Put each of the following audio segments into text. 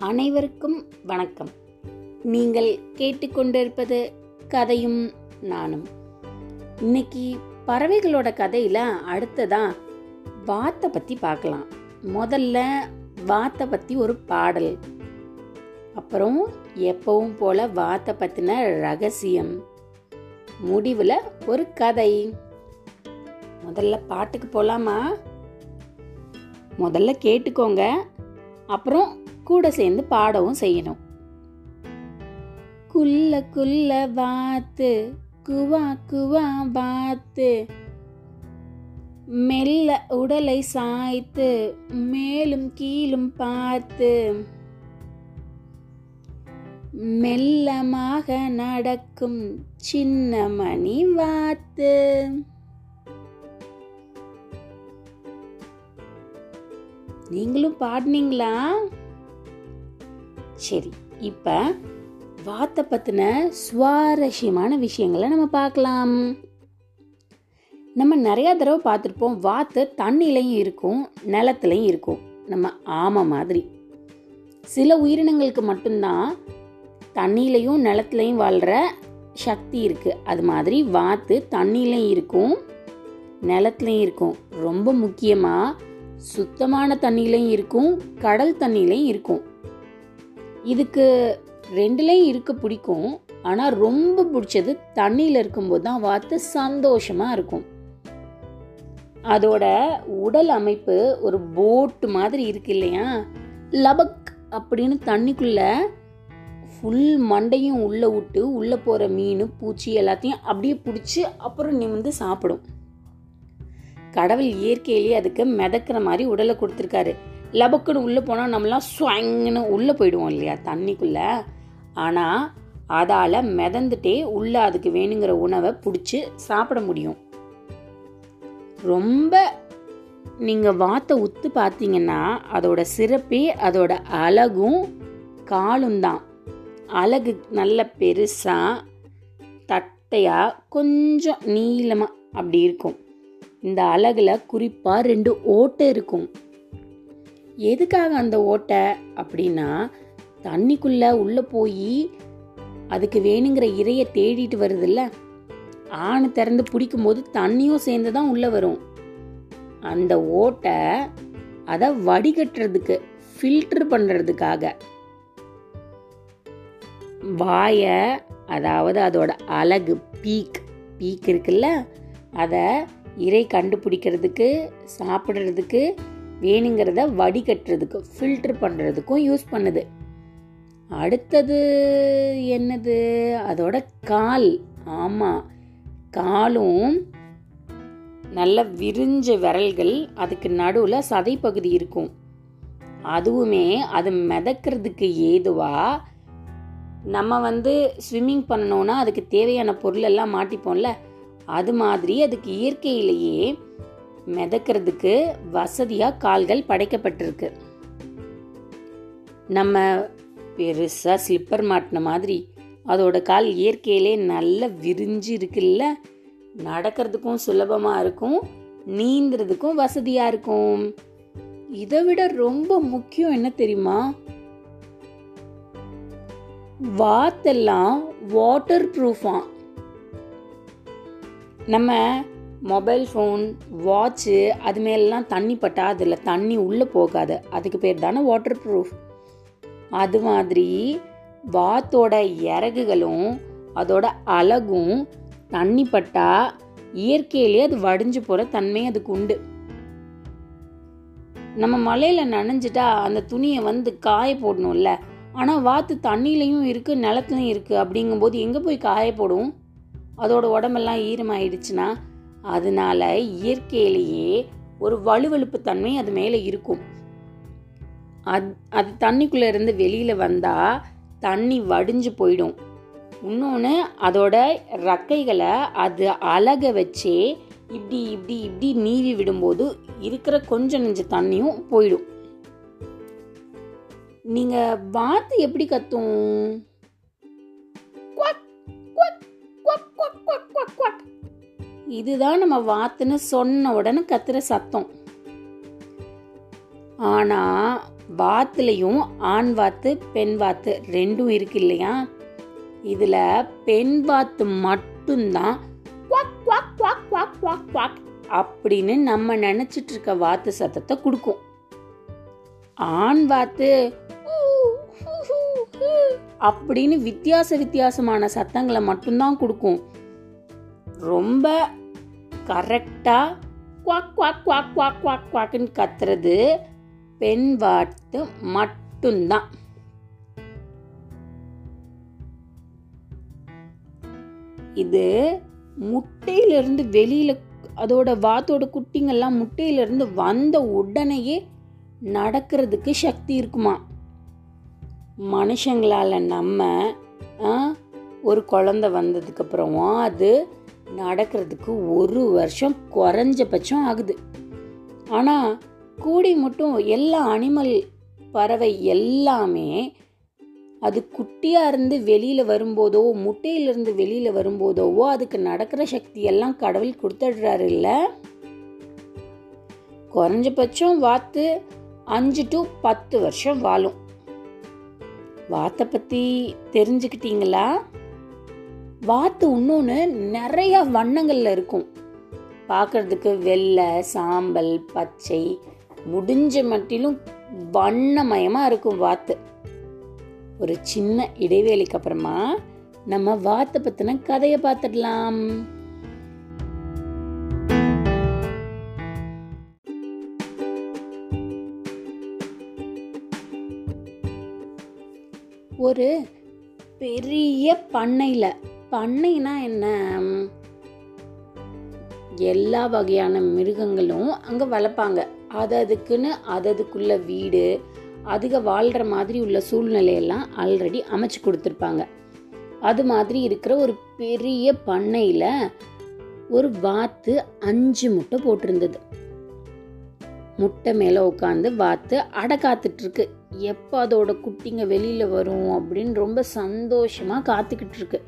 அனைவருக்கும் வணக்கம். நீங்கள் கேட்டுக்கொண்டிருப்பது கதையும் நானும். இன்னைக்கு பறவைகளோட கதையில அடுத்ததா வாத்தை பத்தி பார்க்கலாம். முதல்ல வாத்தை பத்தி ஒரு பாடல். அப்புறம் எப்பவும் போல வாத்தை பத்தின ரகசியம். முடிவுல ஒரு கதை. முதல்ல பாட்டுக்கு போலாமா? முதல்ல கேட்டுக்கோங்க. அப்புறம் கூட சேர்ந்து பாடவும் செய்யணும். குல்ல குல்ல வாத்து குவா குவா வாத்து. மெல்ல உடலை சாய்த்து மேலும் கீழும் பார்த்து. மெல்லமாக நடக்கும் சின்ன மணி வாத்து. நீங்களும் பாடினீங்களா? சரி இப்ப வாத்தை பத்தின சுவாரஸ்யமான விஷயங்களை நம்ம பார்க்கலாம். நம்ம நிறையா தடவை பார்த்துருப்போம் வாத்து தண்ணிலையும் இருக்கும் நிலத்துலையும் இருக்கும். நம்ம ஆமை மாதிரி. சில உயிரினங்களுக்கு மட்டும்தான் தண்ணிலையும் நிலத்துலையும் வாழ்கிற சக்தி இருக்குது அது மாதிரி வாத்து தண்ணிலையும் இருக்கும் நிலத்துலையும் இருக்கும். ரொம்ப முக்கியமாக சுத்தமான தண்ணியிலையும் இருக்கும் கடல் தண்ணியிலையும் இருக்கும். இதுக்கு ரெண்டுலேயும் இருக்க பிடிக்கும். ஆனால் ரொம்ப பிடிச்சது தண்ணியில் இருக்கும்போது தான் வாத்து சந்தோஷமாக இருக்கும். அதோட உடல் அமைப்பு ஒரு போட்டு மாதிரி இருக்கு இல்லையா? லபக் அப்படின்னு தண்ணிக்குள்ள ஃபுல் மண்டையும் உள்ளே விட்டு உள்ளே போகிற மீன் பூச்சி எல்லாத்தையும் அப்படியே பிடிச்சி அப்புறம் நிமிந்து சாப்பிடும். கடவுள் இயற்கையிலேயே அதுக்கு மிதக்கிற மாதிரி உடலை கொடுத்துருக்காரு. லபக்குன்னு உள்ளே போனால் நம்மளாம் ஸ்வாங்னு உள்ளே போயிடுவோம் இல்லையா தண்ணிக்குள்ளே. ஆனால் அதால் மிதந்துட்டே உள்ளே அதுக்கு வேணுங்கிற உணவை பிடிச்சி சாப்பிட முடியும். ரொம்ப நீங்கள் வாத்தை உத்து பார்த்தீங்கன்னா அதோட சிறப்பே அதோட அழகும் காலும் தான். அழகு நல்ல பெருசாக தட்டையாக கொஞ்சம் நீளமாக அப்படி இருக்கும். இந்த அழகில் குறிப்பாக ரெண்டு ஓட்டை இருக்கும். எதுக்காக அந்த ஓட்டை? அப்படின்னா தண்ணிக்குள்ள உள்ள போய் அதுக்கு வேணுங்கிற இறைய தேடிட்டு வருதுல்ல? ஆணு திறந்து பிடிக்கும் போது தண்ணியும் சேர்ந்து தான் உள்ள வரும். அந்த ஓட்டை அதை வடிகட்டுறதுக்கு ஃபில்டர் பண்ணுறதுக்காக வாய அதாவது அதோட அழகு பீக் பீக் இருக்குல்ல? அதை இறை கண்டுபிடிக்கிறதுக்கு சாப்பிட்றதுக்கு வேணுங்கிறத வடிகட்டுறதுக்கு ஃபில்டர் பண்ணுறதுக்கும் யூஸ் பண்ணுது. அடுத்தது என்னது? அதோட கால். ஆமாம் காலும் நல்ல விரிஞ்ச விரல்கள் அதுக்கு நடுவில் சதைப்பகுதி இருக்கும். அதுவுமே அது மிதக்கிறதுக்கு ஏதுவாக நம்ம வந்து ஸ்விம்மிங் பண்ணணும்னா அதுக்கு தேவையான பொருளெல்லாம் மாட்டிப்போம்ல? அது மாதிரி அதுக்கு இயற்கையிலேயே மிதக்கிறதுக்கு வசதியாக கால்கள் படைக்கப்பட்டிருக்கு. நம்ம பெருசாக ஸ்லிப்பர் மாட்டின மாதிரி அதோட கால் இயற்கையிலே நல்ல விரிஞ்சு இருக்குல்ல? நடக்கிறதுக்கும் சுலபமாக இருக்கும். நீந்துறதுக்கும் வசதியாக இருக்கும். இதை விட ரொம்ப முக்கியம் என்ன தெரியுமா? வாத்தெல்லாம் வாட்டர் ப்ரூஃபாம் நம்ம மொபைல் ஃபோன் வாட்ச்சு அது மேலெலாம் தண்ணி பட்டா அதில் தண்ணி உள்ளே போகாது. அதுக்கு பேர் தானே வாட்டர் ப்ரூஃப் அது மாதிரி வாத்தோட இறகுகளும் அதோட அழகும் தண்ணி பட்டால் இயற்கையிலே அது வடிஞ்சு போகிற தன்மை அதுக்கு உண்டு. நம்ம மலையில் நனைஞ்சிட்டா அந்த துணியை வந்து காய போடணும்ல. ஆனால் வாத்து தண்ணியிலையும் இருக்குது நிலத்துலையும் இருக்குது அப்படிங்கும்போது எங்கே போய் காய போடும்? அதோட உடம்பெல்லாம் ஈரமாயிடுச்சுன்னா அதனால இயற்கையிலேயே ஒரு வலுவழுப்பு தன்மை அது மேலே இருக்கும். அது அது தண்ணிக்குள்ளே இருந்து வெளியில் வந்தால் தண்ணி வடிஞ்சு போயிடும். இன்னொன்று அதோட ரக்கைகளை அது அழக வச்சே இப்படி இப்படி இப்படி நீவி விடும்போது இருக்கிற கொஞ்சம் நெஞ்ச தண்ணியும் போயிடும். நீங்கள் வாத்து எப்படி கத்தும்? இதுதான் நம்ம வாத்துன்னு சொன்ன உடனே கத்துற சத்தம். ஆனால் வாத்துலேயும் ஆண் வாத்து பெண் வாத்து ரெண்டும் இருக்கு இல்லையா? இதில் பெண் வாத்து மட்டும்தான் quack quack quack quack quack quack அப்படின்னு நம்ம நினச்சிட்டு இருக்க வாத்து சத்தத்தை கொடுக்கும். ஆண் வாத்து அப்படின்னு வித்தியாச வித்தியாசமான சத்தங்களை மட்டும்தான் கொடுக்கும். ரொம்ப கரெக்டாக quack quack quack quack quack குவாக்குன்னு கத்துறது பெண் வாத்து மட்டும்தான். இது முட்டையிலிருந்து வெளியில் அதோட வாத்தோட குட்டிங்கெல்லாம் முட்டையிலிருந்து வந்த உடனேயே நடக்கிறதுக்கு சக்தி இருக்குமா? மனுஷங்களால நம்ம ஒரு குழந்த வந்ததுக்கு அப்புறம் அது நடக்கிறதுக்கு ஒரு வருஷம் குறைஞ்சபட்சம் ஆகுது. ஆனால் கூடி மட்டும் எல்லா அனிமல் பறவை எல்லாமே அது குட்டியாக இருந்து வெளியில் வரும்போதோ முட்டையிலிருந்து வெளியில் வரும்போதோவோ அதுக்கு நடக்கிற சக்தி எல்லாம் கடவுள் கொடுத்துடுறாரு இல்லை குறைஞ்சபட்சம் வாத்து அஞ்சு டு பத்து வருஷம் வாழும். வாத்தை பற்றி தெரிஞ்சுக்கிட்டீங்களா? வாத்து இன்னொன்று நிறைய வண்ணங்களில் இருக்கும். பார்க்கறதுக்கு வெள்ளை சாம்பல் பச்சை முடிஞ்ச மட்டிலும் வண்ணமயமாக இருக்கும் வாத்து. ஒரு சின்ன இடைவேளைக்கு அப்புறமா நம்ம வாத்தை பற்றின கதையை பார்த்துடலாம் ஒரு பெரிய பண்ணையில பண்ணைனா என்ன? எல்லா வகையான மிருகங்களும் அங்கே வளர்ப்பாங்க. அது அதுக்குன்னு அது அதுக்குள்ள வீடு அதுக வாழ்கிற மாதிரி உள்ள சூழ்நிலையெல்லாம் ஆல்ரெடி அமைச்சு கொடுத்துருப்பாங்க. அது மாதிரி இருக்கிற ஒரு பெரிய பண்ணையில் ஒரு வாத்து அஞ்சு முட்டை போட்டிருந்தது. முட்டை மேலே உட்காந்து வாத்து அடை காத்துட்ருக்கு. எப்போ அதோட குட்டிங்க வெளியில் வரும் அப்படின்னு ரொம்ப சந்தோஷமாக காத்துக்கிட்டு இருக்கு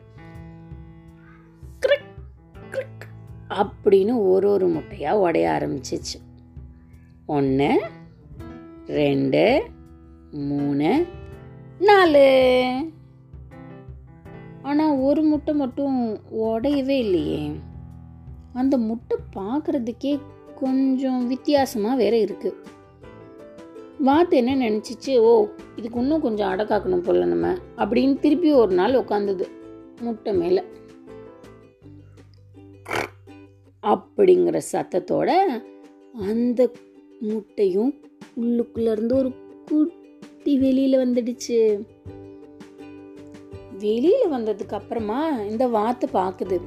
அப்படின்னு ஒரு ஒரு முட்டையாக உடைய ஆரம்பிச்சிச்சு. ஒன்று ரெண்டு மூணு நாலு. ஆனால் ஒரு முட்டை மட்டும் உடையவே இல்லையே. அந்த முட்டை பார்க்கறதுக்கே கொஞ்சம் வித்தியாசமாக வேற இருக்குது வாத்து என்ன நினச்சிச்சு? ஓ இதுக்கு இன்னும் கொஞ்சம் அடை காக்கணும் போல நம்ம அப்படின்னு திருப்பி ஒரு நாள் உட்காந்தது முட்டை மேலே. அப்படிங்கிற சத்தத்தோட அந்த முட்டையும் உள்ளுக்குள்ளேருந்து ஒரு குட்டி வெளியில் வந்துடுச்சு. வெளியில் வந்ததுக்கு அப்புறமா இந்த வாத்து பார்க்குது.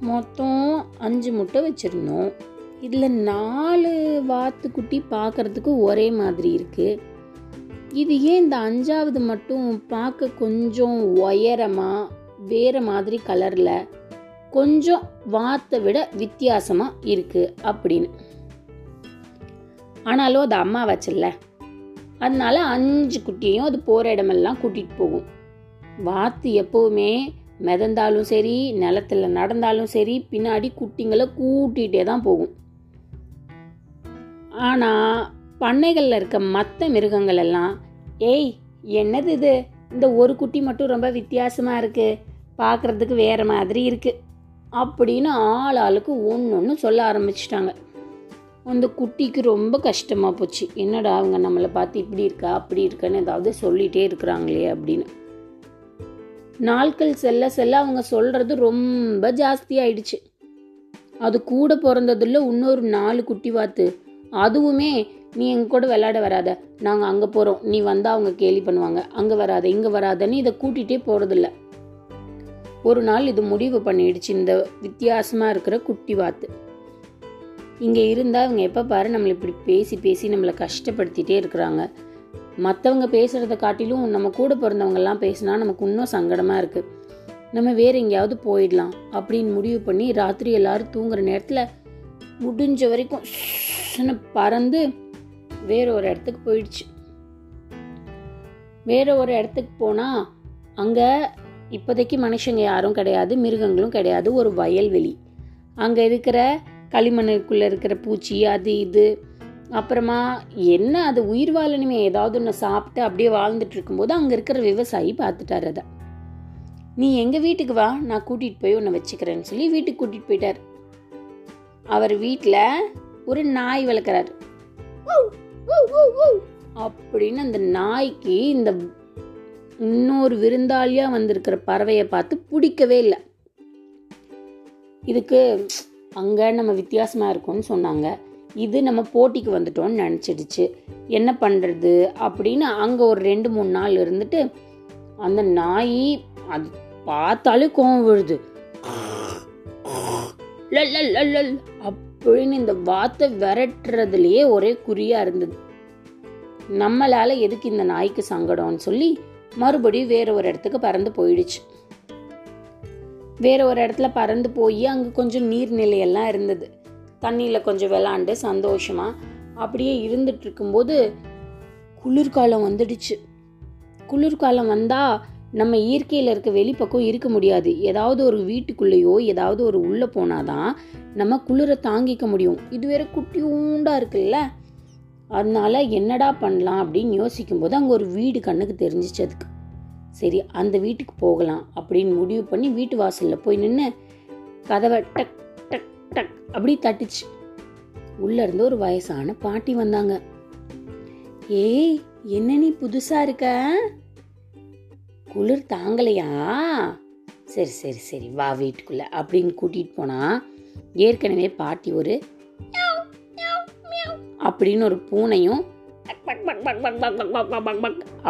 மொத்தம் அஞ்சு முட்டை வச்சிருந்தோம். இதில் நாலு வாத்து குட்டி பார்க்குறதுக்கு ஒரே மாதிரி இருக்குது இது ஏன் இந்த அஞ்சாவது மட்டும் பார்க்க கொஞ்சம் உயரமாக வேறு மாதிரி கலரில் கொஞ்சம் வாத்தை விட வித்தியாசமா இருக்கு அப்படின்னு. ஆனாலும் அது அம்மா வச்சில்ல. அதனால அஞ்சு குட்டியும் அது போகிற இடமெல்லாம் கூட்டிகிட்டு போகும். வாத்து எப்போவுமே மிதந்தாலும் சரி நிலத்துல நடந்தாலும் சரி பின்னாடி குட்டிங்களை கூட்டிகிட்டே தான் போகும். ஆனால் பண்ணைகளில் இருக்க மற்ற மிருகங்கள் எல்லாம் ஏய் என்னது இது? இந்த ஒரு குட்டி மட்டும் ரொம்ப வித்தியாசமாக இருக்கு. பார்க்கறதுக்கு வேற மாதிரி இருக்குது அப்படின்னு ஆள் ஆளுக்கு ஒன்று ஒன்று சொல்ல ஆரம்பிச்சிட்டாங்க. அந்த குட்டிக்கு ரொம்ப கஷ்டமாக போச்சு. என்னடா அவங்க நம்மளை பார்த்து இப்படி இருக்கா அப்படி இருக்கான்னு ஏதாவது சொல்லிகிட்டே இருக்கிறாங்களே அப்படின்னு. நாட்கள் செல்ல செல்ல அவங்க சொல்கிறது ரொம்ப ஜாஸ்தி ஆயிடுச்சு. அது கூட பிறந்ததில் இன்னொரு நாலு குட்டி வாத்து. அதுவுமே நீ எங்க கூட விளையாட வராத. நாங்கள் அங்கே போகிறோம் நீ வந்தால் அவங்க கேலி பண்ணுவாங்க. அங்கே வராத இங்கே வராதன்னு இதை கூட்டிகிட்டே போகிறதில்ல ஒரு நாள் இது முடிவு பண்ணிடுச்சு இந்த வித்தியாசமாக இருக்கிற குட்டி வாத்து. இங்கே இருந்தால் அவங்க எப்போ பாரு நம்மளை இப்படி பேசி பேசி நம்மளை கஷ்டப்படுத்திட்டே இருக்கிறாங்க. மற்றவங்க பேசுகிறத காட்டிலும் நம்ம கூட பிறந்தவங்கெல்லாம் பேசினா நமக்கு இன்னும் சங்கடமாக இருக்குது நம்ம வேறு எங்கேயாவது போயிடலாம் அப்படின்னு முடிவு பண்ணி ராத்திரி எல்லாரும் தூங்குற நேரத்தில் முடிஞ்ச வரைக்கும் பறந்து வேற ஒரு இடத்துக்கு போயிடுச்சு. வேற ஒரு இடத்துக்கு போனால் அங்கே இப்போதைக்கு மனுஷங்க யாரும் கிடையாது மிருகங்களும் கிடையாது ஒரு வயல்வெளி அங்கே இருக்கிற களிமண்ணுக்குள்ளே இருக்கிற பூச்சி அது இது. அப்புறமா என்ன அது உயிர் வாழணுமே ஏதாவது ஒன்று சாப்பிட்டு அப்படியே வாழ்ந்துட்டு இருக்கும்போது அங்கே இருக்கிற விவசாயி பார்த்துட்டார் அதை. நீ எங்கள் வீட்டுக்கு வா நான் கூட்டிகிட்டு போய் உன்னை வச்சுக்கிறேன்னு சொல்லி வீட்டுக்கு கூட்டிகிட்டு போயிட்டார். அவர் வீட்டில் ஒரு நாய் வளர்க்குறாரு. அப்படின்னு அந்த நாய்க்கு இந்த இன்னொரு விருந்தாளியாக வந்திருக்கிற பறவையை பார்த்து பிடிக்கவே இல்லை. இதுக்கு அங்கே நம்ம வித்தியாசமாக இருக்கும்னு சொன்னாங்க. இது நம்ம போட்டிக்கு வந்துட்டோம்னு நினச்சிடுச்சு. என்ன பண்ணுறது அப்படின்னு அங்கே ஒரு ரெண்டு மூணு நாள் இருந்துட்டு அந்த நாய் அது பார்த்தாலே கோவம் விழுது லல் லல் அப்படின்னு இந்த வாத்தை விரட்டுறதுலயே ஒரே குறியா இருந்தது. நம்மளால எதுக்கு இந்த நாய்க்கு சங்கடம்னு சொல்லி மறுபடியும் வேற ஒரு இடத்துக்கு பறந்து போயிடுச்சு. வேற ஒரு இடத்துல பறந்து போய் அங்கே கொஞ்சம் நீர்நிலையெல்லாம் இருந்தது. தண்ணியில் கொஞ்சம் விளாண்டு சந்தோஷமாக அப்படியே இருந்துட்டு இருக்கும்போது குளிர்காலம் வந்துடுச்சு. குளிர்காலம் வந்தால் நம்ம இயற்கையில் இருக்க வெளிப்பக்கம் இருக்க முடியாது. ஏதாவது ஒரு வீட்டுக்குள்ளேயோ ஏதாவது ஒரு உள்ளே போனாதான் நம்ம குளிரை தாங்கிக்க முடியும். இது வேற குட்டியூண்டாக இருக்குல்ல? அதனால என்னடா பண்ணலாம் அப்படின்னு யோசிக்கும்போது அங்கே ஒரு வீடு கண்ணுக்கு தெரிஞ்சிச்சு அதுக்கு. சரி அந்த வீட்டுக்கு போகலாம் அப்படின்னு முடிவு பண்ணி வீட்டு வாசலில் போய் நின்று கதவை டக் டக் டக் அப்படி தட்டுச்சு. உள்ள இருந்து ஒரு வயசான பாட்டி வந்தாங்க. ஏய் என்ன நீ புதுசா இருக்க? குளிர் தாங்கலையா? சரி சரி சரி வா வீட்டுக்குள்ள அப்படின்னு கூட்டிட்டு போனா ஏற்கனவே பாட்டி ஒரு அப்படின்னு ஒரு பூனையும்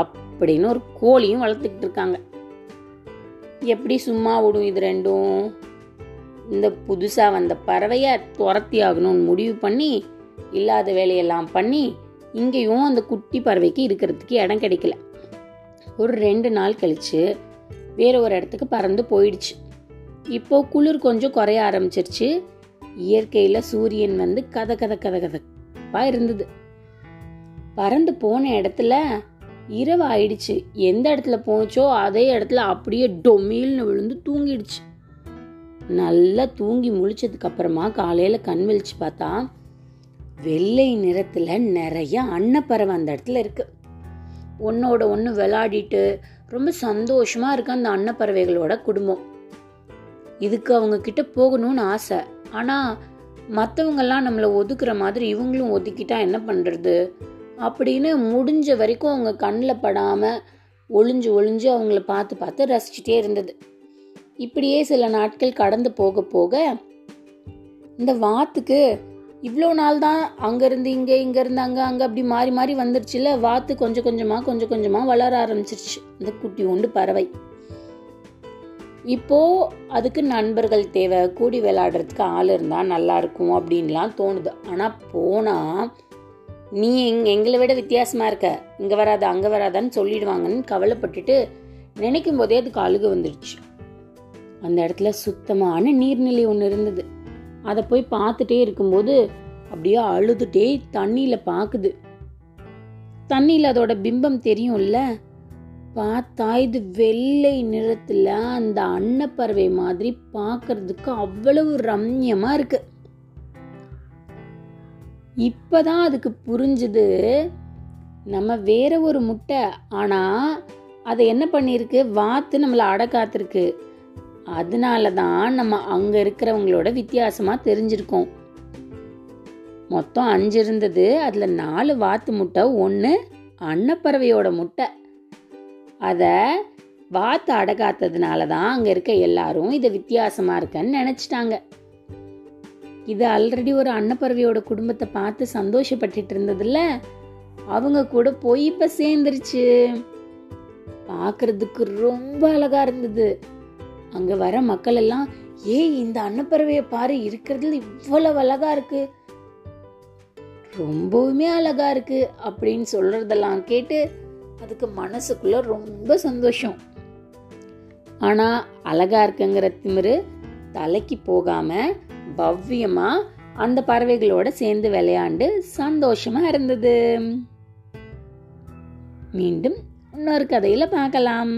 அப்படின்னு ஒரு கோழியும் வளர்த்துக்கிட்டு இருக்காங்க எப்படி சும்மா விடும் இது ரெண்டும் இந்த புதுசாக வந்த பறவையை துரத்தி ஆகணும்னு முடிவு பண்ணி இல்லாத வேலையெல்லாம் பண்ணி இங்கேயும் அந்த குட்டி பறவைக்கு இருக்கிறதுக்கு இடம் கிடைக்கல ஒரு ரெண்டு நாள் கழித்து வேற ஒரு இடத்துக்கு பறந்து போயிடுச்சு இப்போ குளிர் கொஞ்சம் குறைய ஆரம்பிச்சிருச்சு இயற்கையில் சூரியன் வந்து கத கத கத கத கதப்பா இருந்தது. பறந்து போன இடத்துல இரவு ஆயிடுச்சு எந்த இடத்துல போச்சோ அதே இடத்துல அப்படியே டொமில்னு விழுந்து தூங்கிடுச்சு. நல்லா தூங்கி முழிச்சதுக்கு அப்புறமா காலையில கண் விழிச்சு பார்த்தா வெள்ளை நிறத்துல நிறைய அன்னப்பறவை அந்த இடத்துல இருக்கு. ஒன்னோட ஒன்று விளையாடிட்டு ரொம்ப சந்தோஷமா இருக்கு அந்த அன்னப்பறவைகளோட குடும்பம். இதுக்கு அவங்க கிட்ட போகணும்னு ஆசை. ஆனா மற்றவங்கெல்லாம் நம்மளை ஒதுக்குற மாதிரி இவங்களும் ஒதுக்கிட்டா என்ன பண்ணுறது அப்படின்னு முடிஞ்ச வரைக்கும் அவங்க கண்ணில் படாமல் ஒளிஞ்சு ஒளிஞ்சு அவங்கள பார்த்து பார்த்து ரசிச்சுட்டே இருந்தது. இப்படியே சில நாட்கள் கடந்து போக போக இந்த வாத்துக்கு இவ்வளோ நாள் தான் அங்கேருந்து இங்கே இங்கேருந்து அங்கே அங்கே அப்படி மாறி மாறி வந்துருச்சுல வாத்து கொஞ்சம் கொஞ்சமாக கொஞ்சம் கொஞ்சமாக வளர ஆரம்பிச்சிருச்சு. இந்த குட்டி உண்டு பறவை. இப்போ அதுக்கு நண்பர்கள் தேவை கூடி விளையாடுறதுக்கு ஆள் இருந்தால் நல்லா இருக்கும் அப்படின்லாம் தோணுது. ஆனால் போனால் நீ எங் எங்களை விட வித்தியாசமாக இருக்க. இங்கே வராத அங்கே வராதான்னு சொல்லிடுவாங்கன்னு கவலைப்பட்டுட்டு நினைக்கும் போதே அதுக்கு அழுக வந்துடுச்சு அந்த இடத்துல சுத்தமான நீர்நிலை ஒன்று இருந்தது. அதை போய் பார்த்துட்டே இருக்கும்போது அப்படியே அழுதுட்டே தண்ணியில் பார்க்குது தண்ணியில் அதோட பிம்பம் தெரியும்ல? பார்த்தா இது வெள்ளை நிறத்தில் அந்த அன்னப்பறவை மாதிரி பார்க்கறதுக்கு அவ்வளவு ரம்யமா இருக்கு. இப்பதான் அதுக்கு புரிஞ்சுது நம்ம வேற ஒரு முட்டை ஆனா அதை என்ன பண்ணியிருக்கு? வாத்து நம்மளை அடக்காத்திருக்கு அதனால தான் நம்ம அங்க இருக்கிறவங்களோட வித்தியாசமா தெரிஞ்சிருக்கோம். மொத்தம் அஞ்சு இருந்தது. அதுல நாலு வாத்து முட்டை ஒன்று அன்னப்பறவையோட முட்டை. அதை வாத்து அடகாத்ததுனால தான் அங்கே இருக்க எல்லாரும் இதை வித்தியாசமாக இருக்கன்னு நினச்சிட்டாங்க. இது ஆல்ரெடி ஒரு அன்னப்பறவையோட குடும்பத்தை பார்த்து சந்தோஷப்பட்டுட்டு இருந்ததுல்ல? அவங்க கூட போய் இப்போ சேர்ந்துருச்சு. பார்க்கறதுக்கு ரொம்ப அழகா இருந்தது. அங்கே வர மக்கள் எல்லாம் ஏய் இந்த அன்னப்பறவையை பாரு இருக்கிறதுல இவ்வளவு அழகா இருக்கு. ரொம்பவுமே அழகா இருக்கு. அப்படின்னு சொல்றதெல்லாம் கேட்டு அதுக்கு மனசுக்குள்ள ரொம்ப சந்தோஷம். ஆனா அழகா இருக்குங்கிற திமிரு தலைக்கு போகாம பவ்யமா அந்த பறவைகளோட சேர்ந்து விளையாண்டு சந்தோஷமா இருந்தது. மீண்டும் இன்னொரு கதையில பார்க்கலாம்.